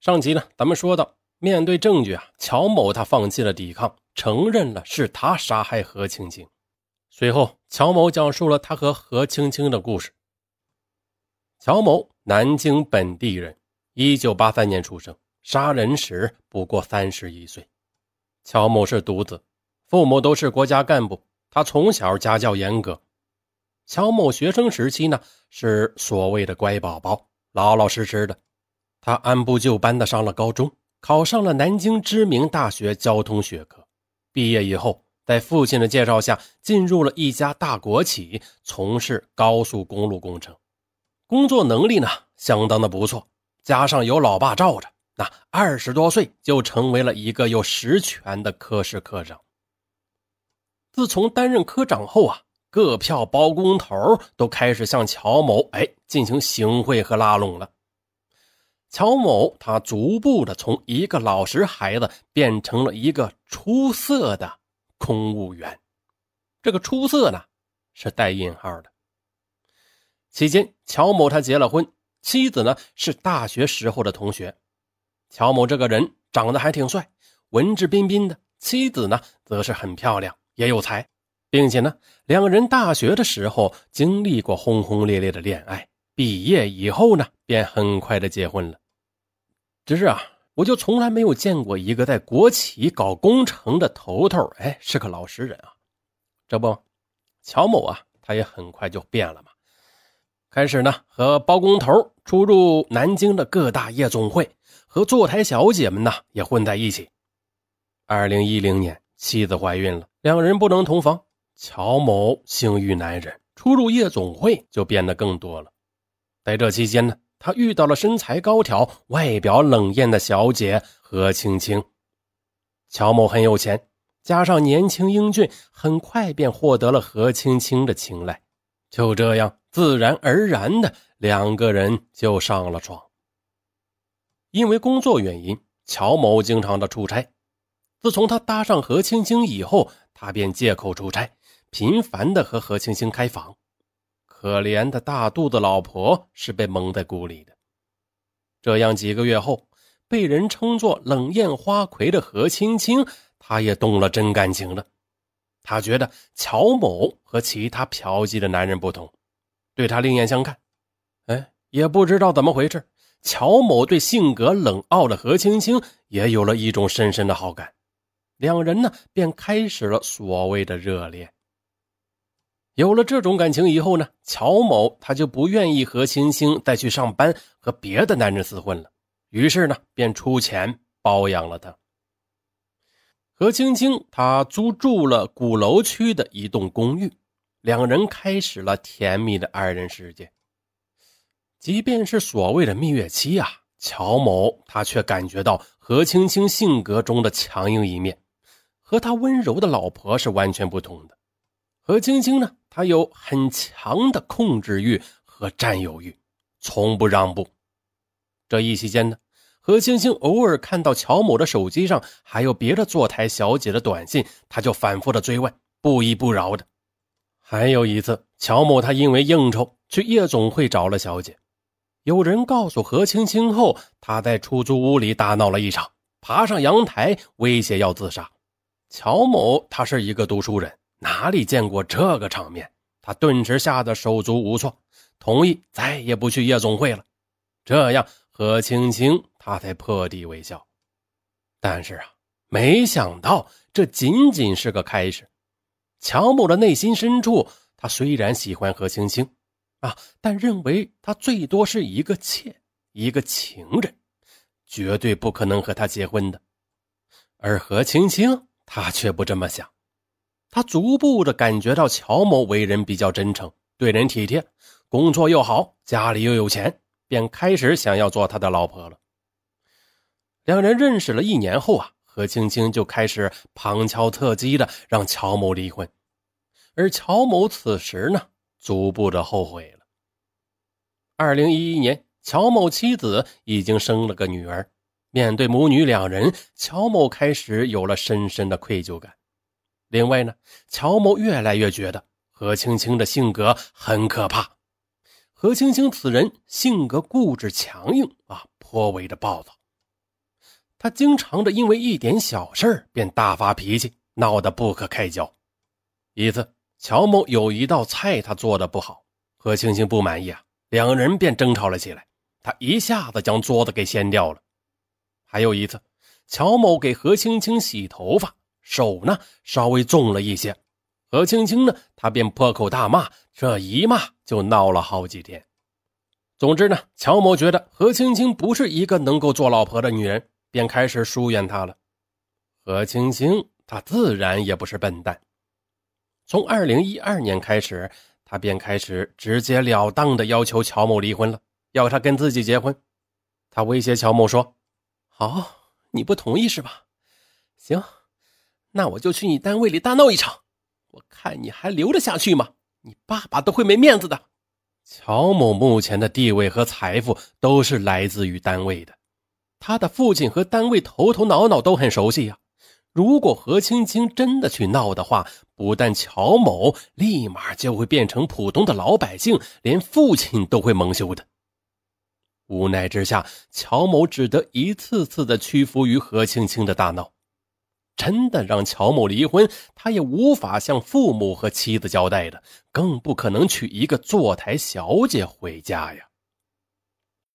上集呢，咱们说到，面对证据啊，乔某他放弃了抵抗，承认了是他杀害何青青。随后，乔某讲述了他和何青青的故事。乔某，南京本地人，一九八三年出生，杀人时不过三十一岁。乔某是独子，父母都是国家干部，他从小家教严格。乔某学生时期呢，是所谓的乖宝宝，老老实实的。他按部就班的上了高中，考上了南京知名大学交通学科。毕业以后，在父亲的介绍下，进入了一家大国企，从事高速公路工程。工作能力呢，相当的不错。加上有老爸罩着，那二十多岁就成为了一个有实权的科室科长。自从担任科长后啊，各票包工头都开始向乔某哎进行行贿和拉拢了。乔某，他逐步的从一个老实孩子变成了一个出色的公务员。这个“出色”呢，是带引号的。期间，乔某他结了婚，妻子呢是大学时候的同学。乔某这个人长得还挺帅，文质彬彬的；妻子呢，则是很漂亮，也有才，并且呢，两人大学的时候经历过轰轰烈烈的恋爱。毕业以后呢，便很快的结婚了。只是啊，我就从来没有见过一个在国企搞工程的头头，哎，是个老实人啊。这不，乔某啊，他也很快就变了嘛。开始呢，和包工头出入南京的各大夜总会，和坐台小姐们呢也混在一起。二零一零年，妻子怀孕了，两人不能同房。乔某性欲难忍，出入夜总会就变得更多了。在这期间呢，他遇到了身材高挑、外表冷艳的小姐何青青。乔某很有钱，加上年轻英俊，很快便获得了何青青的青睐。就这样，自然而然的，两个人就上了床。因为工作原因，乔某经常的出差。自从他搭上何青青以后，他便借口出差，频繁的和何青青开房。可怜的大肚子老婆是被蒙在鼓里的。这样几个月后，被人称作冷艳花魁的何青青，她也动了真感情了。她觉得乔某和其他嫖妓的男人不同，对他另眼相看。哎，也不知道怎么回事，乔某对性格冷傲的何青青也有了一种深深的好感，两人呢便开始了所谓的热恋。有了这种感情以后呢，乔某他就不愿意和青青再去上班和别的男人厮混了，于是呢便出钱包养了她。何青青她租住了鼓楼区的一栋公寓，两人开始了甜蜜的二人世界。即便是所谓的蜜月期啊，乔某他却感觉到何青青性格中的强硬一面，和他温柔的老婆是完全不同的。何青青呢？她有很强的控制欲和占有欲，从不让步。这一期间呢，何青青偶尔看到乔某的手机上还有别的坐台小姐的短信，她就反复的追问，不依不饶的。还有一次，乔某他因为应酬去夜总会找了小姐，有人告诉何青青后，他在出租屋里大闹了一场，爬上阳台威胁要自杀。乔某他是一个读书人。哪里见过这个场面？他顿时吓得手足无措，同意再也不去夜总会了。这样，何青青他才破涕为笑。但是啊，没想到这仅仅是个开始。乔某的内心深处，他虽然喜欢何青青，啊，但认为她最多是一个妾，一个情人，绝对不可能和他结婚的。而何青青，她却不这么想。他逐步的感觉到乔某为人比较真诚，对人体贴，工作又好，家里又有钱，便开始想要做他的老婆了。两人认识了一年后啊，何青青就开始旁敲侧击的让乔某离婚，而乔某此时呢，逐步的后悔了。二零一一年，乔某妻子已经生了个女儿，面对母女两人，乔某开始有了深深的愧疚感。另外呢，乔某越来越觉得何青青的性格很可怕。何青青此人性格固执强硬啊，颇为的暴躁，他经常的因为一点小事便大发脾气，闹得不可开交。一次，乔某有一道菜他做的不好，何青青不满意啊，两人便争吵了起来。他一下子将桌子给掀掉了。还有一次，乔某给何青青洗头发，手呢稍微重了一些，何青青呢，他便破口大骂，这一骂就闹了好几天。总之呢，乔某觉得何青青不是一个能够做老婆的女人，便开始疏远她了。何青青她自然也不是笨蛋，从二零一二年开始，她便开始直截了当的要求乔某离婚了。要他跟自己结婚，他威胁乔某说：“好，你不同意是吧？行，那我就去你单位里大闹一场，我看你还留得下去吗？你爸爸都会没面子的。”乔某目前的地位和财富都是来自于单位的，他的父亲和单位头头脑脑都很熟悉呀。如果何青青真的去闹的话，不但乔某立马就会变成普通的老百姓，连父亲都会蒙羞的。无奈之下，乔某只得一次次的屈服于何青青的大闹。真的让乔某离婚，他也无法向父母和妻子交代的，更不可能娶一个坐台小姐回家呀。